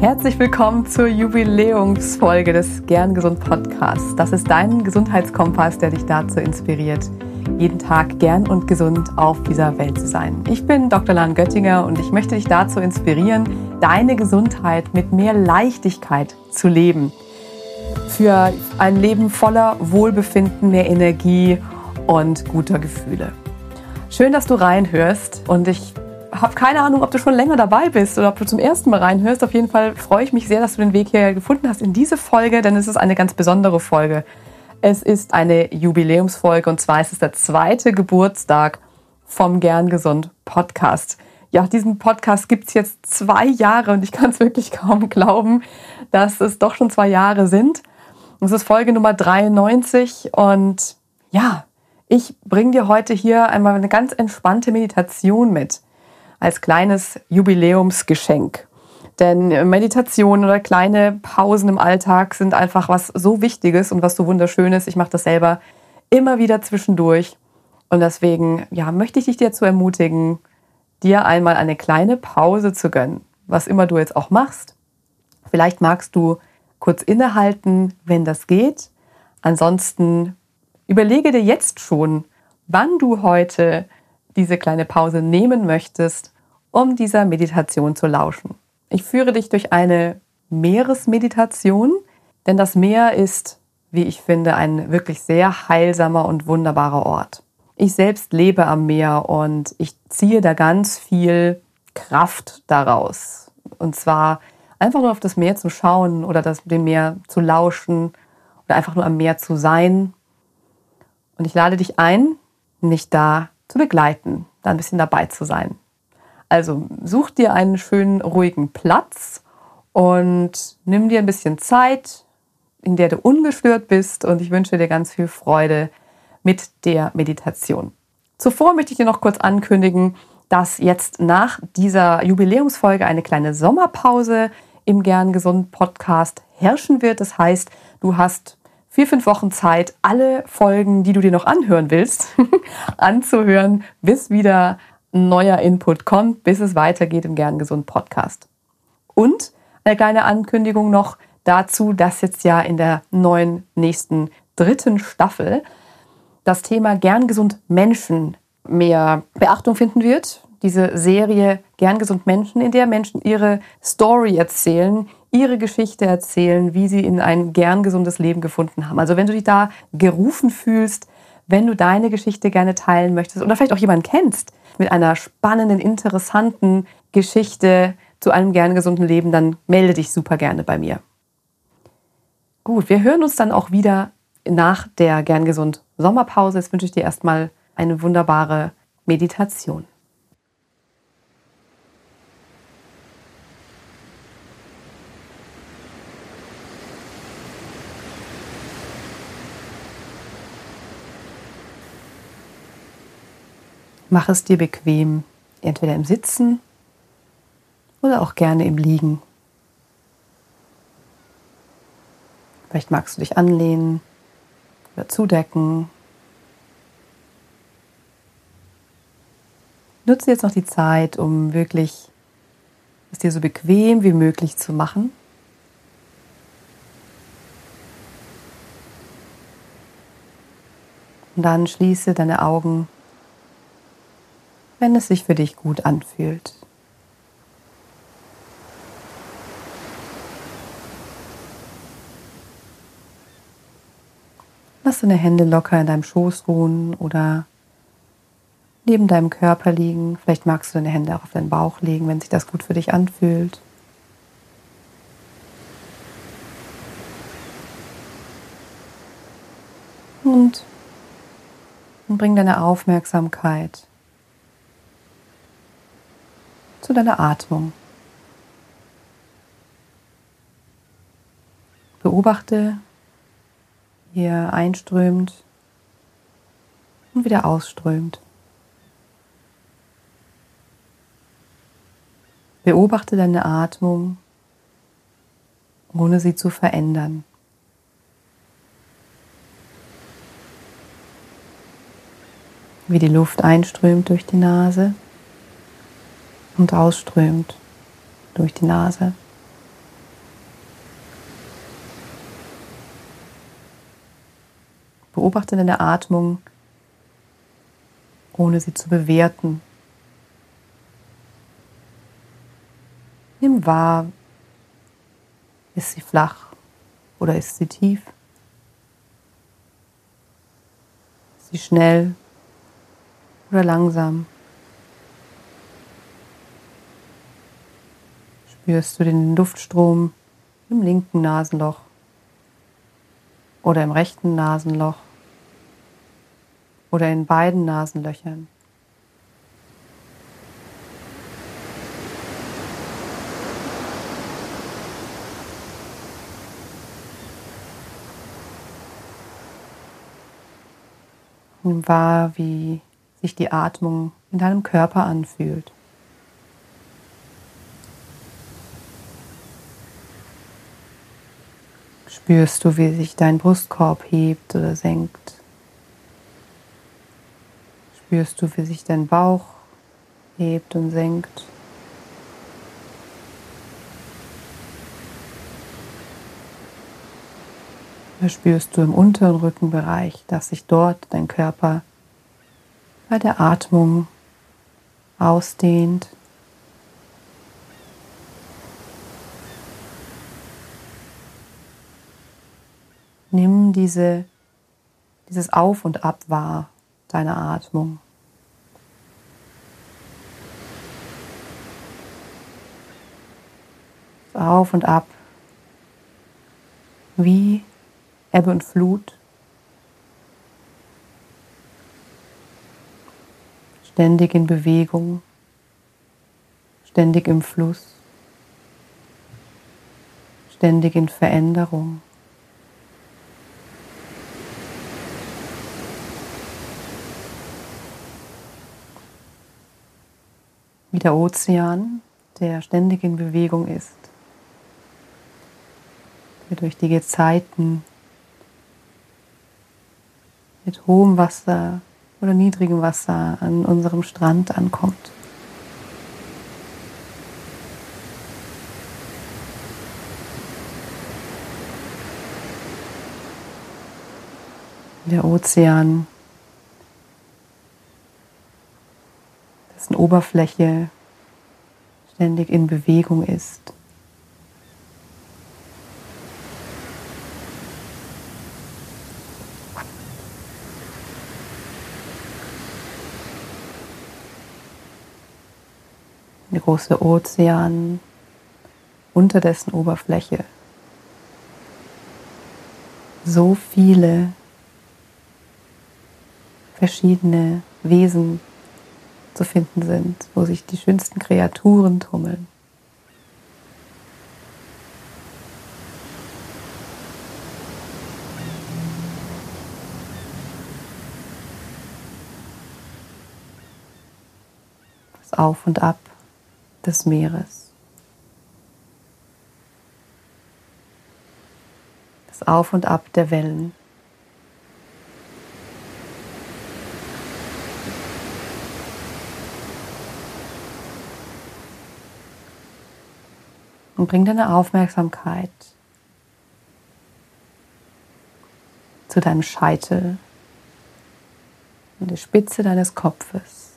Herzlich willkommen zur Jubiläumsfolge des Gern Gesund Podcasts. Das ist dein Gesundheitskompass, der dich dazu inspiriert, jeden Tag gern und gesund auf dieser Welt zu sein. Ich bin Dr. Lan Göttinger und ich möchte dich dazu inspirieren, deine Gesundheit mit mehr Leichtigkeit zu leben. Für ein Leben voller Wohlbefinden, mehr Energie und guter Gefühle. Schön, dass du reinhörst und ich habe keine Ahnung, ob du schon länger dabei bist oder ob du zum ersten Mal reinhörst. Auf jeden Fall freue ich mich sehr, dass du den Weg hier gefunden hast in diese Folge, denn es ist eine ganz besondere Folge. Es ist eine Jubiläumsfolge und zwar ist es der zweite Geburtstag vom Gern Gesund Podcast. Ja, diesen Podcast gibt es jetzt zwei Jahre und ich kann es wirklich kaum glauben, dass es doch schon zwei Jahre sind. Es ist Folge Nummer 93 und ja, ich bringe dir heute hier einmal eine ganz entspannte Meditation mit als kleines Jubiläumsgeschenk. Denn Meditation oder kleine Pausen im Alltag sind einfach was so Wichtiges und was so Wunderschönes. Ich mache das selber immer wieder zwischendurch. Und deswegen ja, möchte ich dich dazu ermutigen, dir einmal eine kleine Pause zu gönnen, was immer du jetzt auch machst. Vielleicht magst du kurz innehalten, wenn das geht. Ansonsten überlege dir jetzt schon, wann du heute diese kleine Pause nehmen möchtest, um dieser Meditation zu lauschen. Ich führe dich durch eine Meeresmeditation, denn das Meer ist, wie ich finde, ein wirklich sehr heilsamer und wunderbarer Ort. Ich selbst lebe am Meer und ich ziehe da ganz viel Kraft daraus. Und zwar einfach nur auf das Meer zu schauen oder das, dem Meer zu lauschen oder einfach nur am Meer zu sein. Und ich lade dich ein, mich da zu begleiten, da ein bisschen dabei zu sein. Also such dir einen schönen, ruhigen Platz und nimm dir ein bisschen Zeit, in der du ungestört bist und ich wünsche dir ganz viel Freude mit der Meditation. Zuvor möchte ich dir noch kurz ankündigen, dass jetzt nach dieser Jubiläumsfolge eine kleine Sommerpause im Gern Gesund Podcast herrschen wird. Das heißt, du hast vier, fünf Wochen Zeit, alle Folgen, die du dir noch anhören willst, anzuhören, bis wieder neuer Input kommt, bis es weitergeht im Gern Gesund Podcast. Und eine kleine Ankündigung noch dazu, dass jetzt ja in der neuen nächsten dritten Staffel das Thema Gern Gesund Menschen mehr Beachtung finden wird. Diese Serie Gern Gesund Menschen, in der Menschen ihre Story erzählen, ihre Geschichte erzählen, wie sie in ein gern gesundes Leben gefunden haben. Also wenn du dich da gerufen fühlst, wenn du deine Geschichte gerne teilen möchtest oder vielleicht auch jemanden kennst mit einer spannenden, interessanten Geschichte zu einem gern gesunden Leben, dann melde dich super gerne bei mir. Gut, wir hören uns dann auch wieder nach der gern gesund Sommerpause. Jetzt wünsche ich dir erstmal eine wunderbare Meditation. Mach es dir bequem, entweder im Sitzen oder auch gerne im Liegen. Vielleicht magst du dich anlehnen oder zudecken. Nutze jetzt noch die Zeit, um wirklich es dir so bequem wie möglich zu machen. Und dann schließe deine Augen wenn es sich für dich gut anfühlt. Lass deine Hände locker in deinem Schoß ruhen oder neben deinem Körper liegen. Vielleicht magst du deine Hände auch auf deinen Bauch legen, wenn sich das gut für dich anfühlt. Und bring deine Aufmerksamkeit zu deiner Atmung. Beobachte, wie er einströmt und wieder ausströmt. Beobachte deine Atmung, ohne sie zu verändern. Wie die Luft einströmt durch die Nase und ausströmt durch die Nase. Beobachte deine Atmung, ohne sie zu bewerten. Nimm wahr, ist sie flach oder ist sie tief? Ist sie schnell oder langsam? Spürst du den Luftstrom im linken Nasenloch oder im rechten Nasenloch oder in beiden Nasenlöchern? Nimm wahr, wie sich die Atmung in deinem Körper anfühlt. Spürst du, wie sich dein Brustkorb hebt oder senkt? Spürst du, wie sich dein Bauch hebt und senkt? Spürst du im unteren Rückenbereich, dass sich dort dein Körper bei der Atmung ausdehnt? Nimm diese, dieses Auf und Ab wahr deiner Atmung. Auf und ab, wie Ebbe und Flut. Ständig in Bewegung, ständig im Fluss, ständig in Veränderung. Wie der Ozean, der ständig in Bewegung ist, der durch die Gezeiten mit hohem Wasser oder niedrigem Wasser an unserem Strand ankommt. Der Ozean dessen Oberfläche ständig in Bewegung ist. Der große Ozean unter dessen Oberfläche. So viele verschiedene Wesen zu finden sind, wo sich die schönsten Kreaturen tummeln. Das Auf und Ab des Meeres. Das Auf und Ab der Wellen. Und bring deine Aufmerksamkeit zu deinem Scheitel und der Spitze deines Kopfes.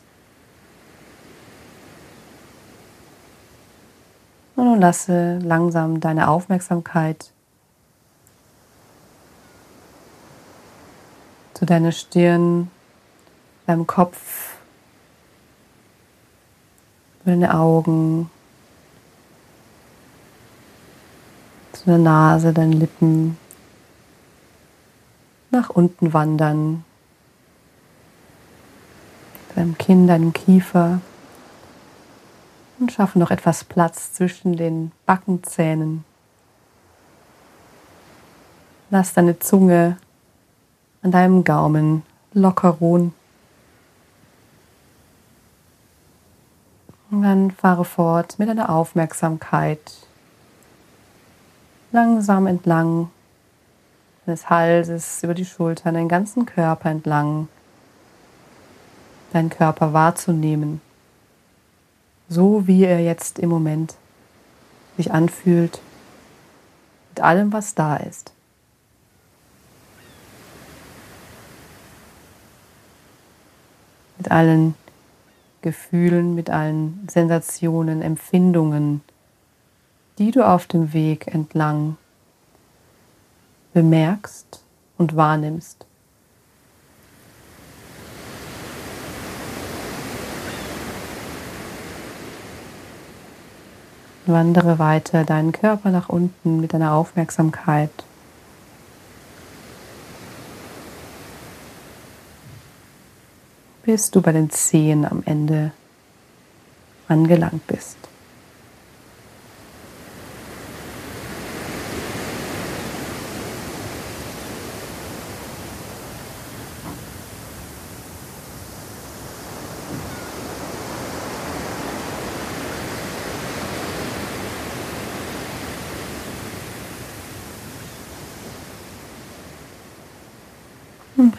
Und nun lasse langsam deine Aufmerksamkeit zu deiner Stirn, deinem Kopf, deine Augen, zu der Nase, deinen Lippen nach unten wandern, deinem Kinn, deinem Kiefer und schaffen noch etwas Platz zwischen den Backenzähnen. Lass deine Zunge an deinem Gaumen locker ruhen. Und dann fahre fort mit deiner Aufmerksamkeit langsam entlang des Halses, über die Schultern, deinen ganzen Körper entlang, deinen Körper wahrzunehmen, so wie er jetzt im Moment sich anfühlt, mit allem, was da ist. Mit allen Gefühlen, mit allen Sensationen, Empfindungen, die du auf dem Weg entlang bemerkst und wahrnimmst. Wandere weiter deinen Körper nach unten mit deiner Aufmerksamkeit. Bis du bei den Zehen am Ende angelangt bist.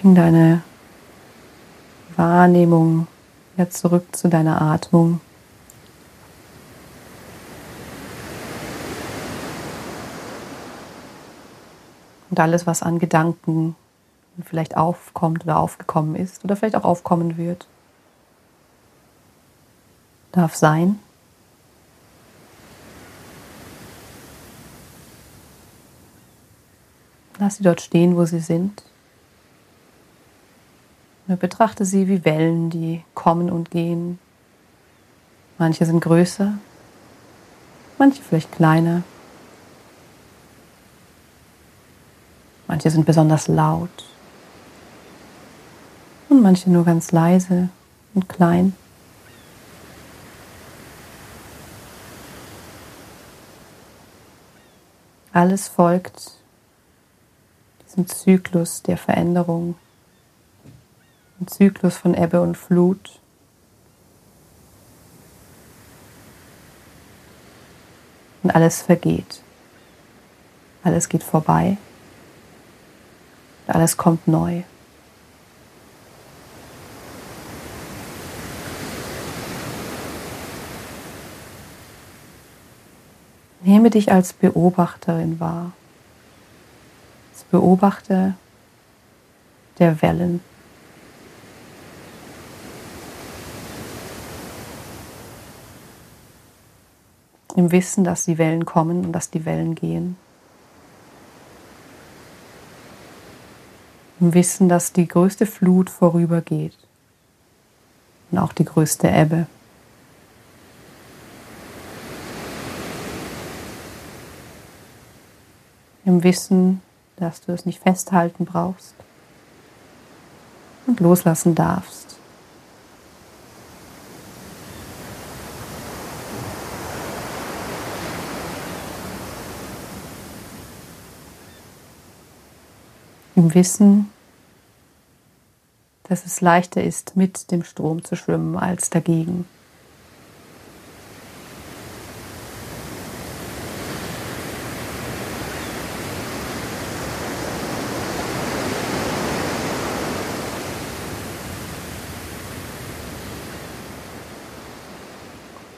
Bring deine Wahrnehmung wieder zurück zu deiner Atmung. Und alles, was an Gedanken vielleicht aufkommt oder aufgekommen ist oder vielleicht auch aufkommen wird, darf sein. Lass sie dort stehen, wo sie sind. Betrachte sie wie Wellen, die kommen und gehen. Manche sind größer, manche vielleicht kleiner. Manche sind besonders laut und manche nur ganz leise und klein. Alles folgt diesem Zyklus der Veränderung ein Zyklus von Ebbe und Flut. Und alles vergeht. Alles geht vorbei. Und alles kommt neu. Nehme dich als Beobachterin wahr. Als Beobachter der Wellen. Im Wissen, dass die Wellen kommen und dass die Wellen gehen. Im Wissen, dass die größte Flut vorübergeht und auch die größte Ebbe. Im Wissen, dass du es nicht festhalten brauchst und loslassen darfst. Im Wissen, dass es leichter ist, mit dem Strom zu schwimmen als dagegen.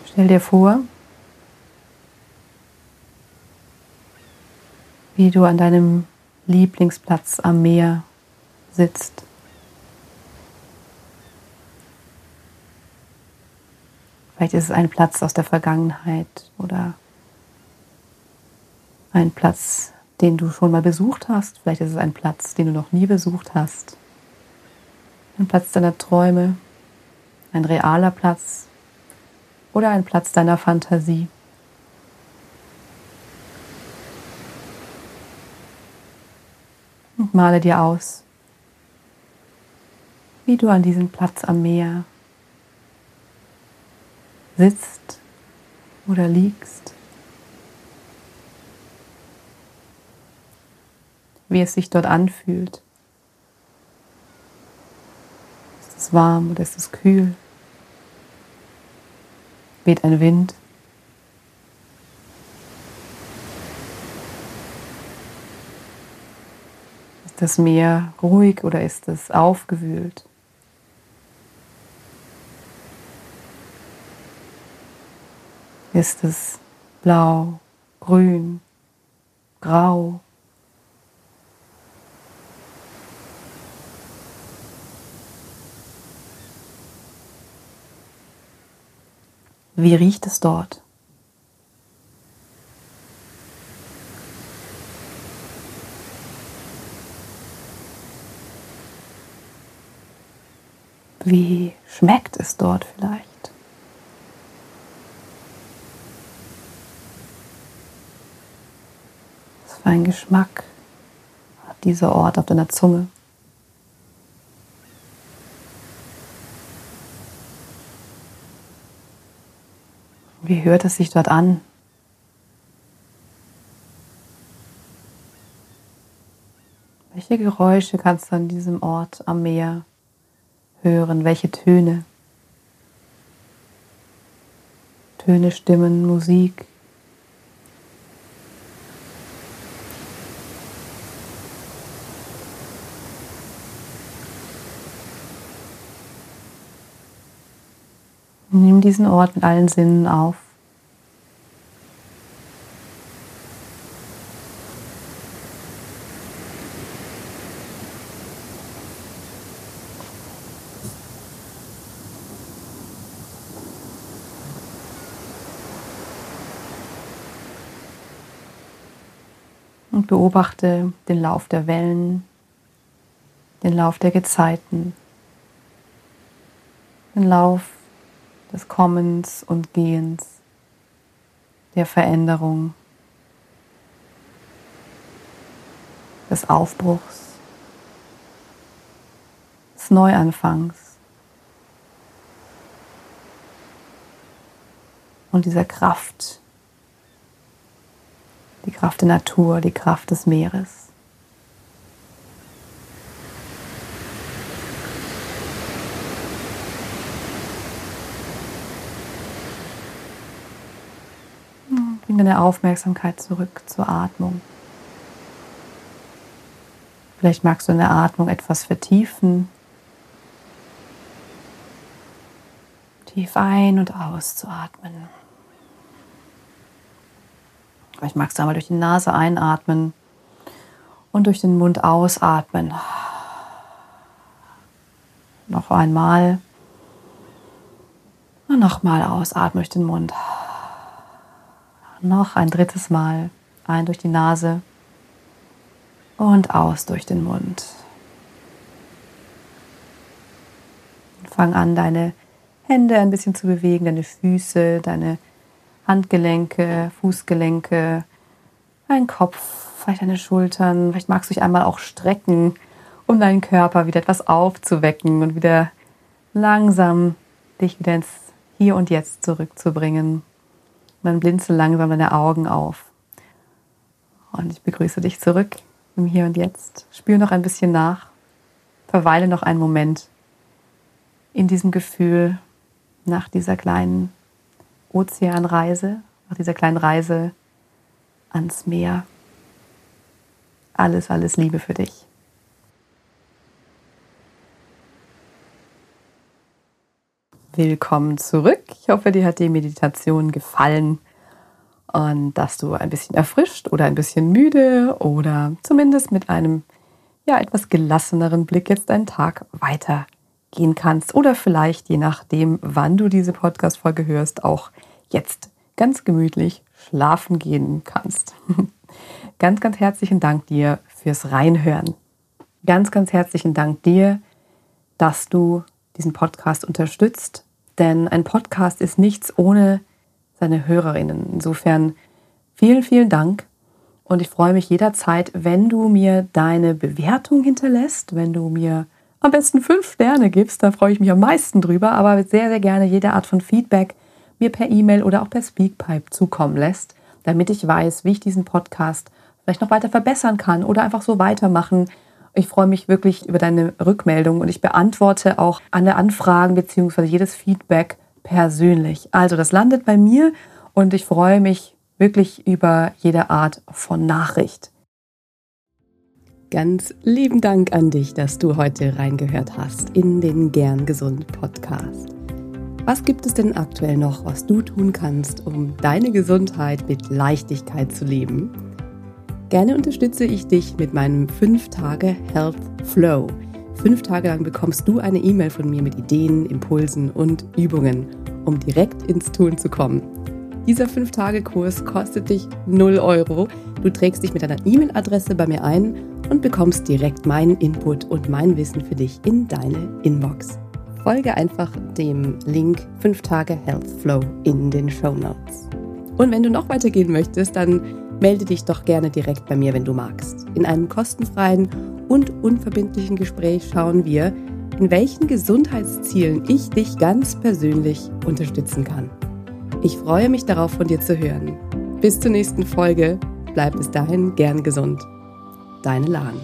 Stell dir vor, wie du an deinem Lieblingsplatz am Meer sitzt. Vielleicht ist es ein Platz aus der Vergangenheit oder ein Platz, den du schon mal besucht hast. Vielleicht ist es ein Platz, den du noch nie besucht hast. Ein Platz deiner Träume, ein realer Platz oder ein Platz deiner Fantasie. Male dir aus, wie du an diesem Platz am Meer sitzt oder liegst, wie es sich dort anfühlt. Ist es warm oder ist es kühl? Weht ein Wind? das Meer ruhig oder ist es aufgewühlt? Ist es blau, grün, grau? Wie riecht es dort? Schmeckt es dort vielleicht? Was für ein Geschmack hat dieser Ort auf deiner Zunge? Wie hört es sich dort an? Welche Geräusche kannst du an diesem Ort am Meer hören? Welche Töne? Töne, Stimmen, Musik. Nimm diesen Ort mit allen Sinnen auf. Und beobachte den Lauf der Wellen, den Lauf der Gezeiten, den Lauf des Kommens und Gehens, der Veränderung, des Aufbruchs, des Neuanfangs. Und dieser Kraft, die Kraft der Natur, die Kraft des Meeres. Bring deine Aufmerksamkeit zurück zur Atmung. Vielleicht magst du in der Atmung etwas vertiefen. Tief ein- und auszuatmen. Vielleicht magst du einmal durch die Nase einatmen und durch den Mund ausatmen. Noch einmal. Und nochmal ausatmen durch den Mund. Noch ein drittes Mal. Ein durch die Nase und aus durch den Mund. fang an, deine Hände ein bisschen zu bewegen, deine Füße, deine Handgelenke, Fußgelenke, dein Kopf, vielleicht deine Schultern. Vielleicht magst du dich einmal auch strecken, um deinen Körper wieder etwas aufzuwecken und wieder langsam dich wieder ins Hier und Jetzt zurückzubringen. Und dann blinzel langsam deine Augen auf. Und ich begrüße dich zurück im Hier und Jetzt. Spür noch ein bisschen nach. Verweile noch einen Moment in diesem Gefühl nach dieser kleinen Ozeanreise, nach dieser kleinen Reise ans Meer. Alles, alles Liebe für dich. Willkommen zurück. Ich hoffe, dir hat die Meditation gefallen und dass du ein bisschen erfrischt oder ein bisschen müde oder zumindest mit einem ja etwas gelasseneren Blick jetzt deinen Tag weitergehen kannst oder vielleicht je nachdem, wann du diese Podcast Folge hörst, auch jetzt ganz gemütlich schlafen gehen kannst. ganz ganz herzlichen Dank dir fürs Reinhören. Ganz ganz herzlichen Dank dir, dass du diesen Podcast unterstützt denn ein Podcast ist nichts ohne seine Hörerinnen. Insofern vielen, vielen Dank. Und ich freue mich jederzeit, wenn du mir deine Bewertung hinterlässt, wenn du mir am besten fünf Sterne gibst, da freue ich mich am meisten drüber, aber sehr, sehr gerne jede Art von Feedback mir per E-Mail oder auch per Speakpipe zukommen lässt, damit ich weiß, wie ich diesen Podcast vielleicht noch weiter verbessern kann oder einfach so weitermachen, ich freue mich wirklich über deine Rückmeldung und ich beantworte auch alle Anfragen bzw. jedes Feedback persönlich. Also das landet bei mir und ich freue mich wirklich über jede Art von Nachricht. Ganz lieben Dank an dich, dass du heute reingehört hast in den Gern Gesund Podcast. Was gibt es denn aktuell noch, was du tun kannst, um deine Gesundheit mit Leichtigkeit zu leben? Gerne unterstütze ich dich mit meinem 5-Tage Health Flow. Fünf Tage lang bekommst du eine E-Mail von mir mit Ideen, Impulsen und Übungen, um direkt ins Tun zu kommen. Dieser 5-Tage-Kurs kostet dich 0 Euro. Du trägst dich mit deiner E-Mail-Adresse bei mir ein und bekommst direkt meinen Input und mein Wissen für dich in deine Inbox. Folge einfach dem Link 5 Tage Health Flow in den Show Notes. Und wenn du noch weitergehen möchtest, dann melde dich doch gerne direkt bei mir, wenn du magst. In einem kostenfreien und unverbindlichen Gespräch schauen wir, in welchen Gesundheitszielen ich dich ganz persönlich unterstützen kann. Ich freue mich darauf, von dir zu hören. Bis zur nächsten Folge. Bleib bis dahin gern gesund. Deine Lahn.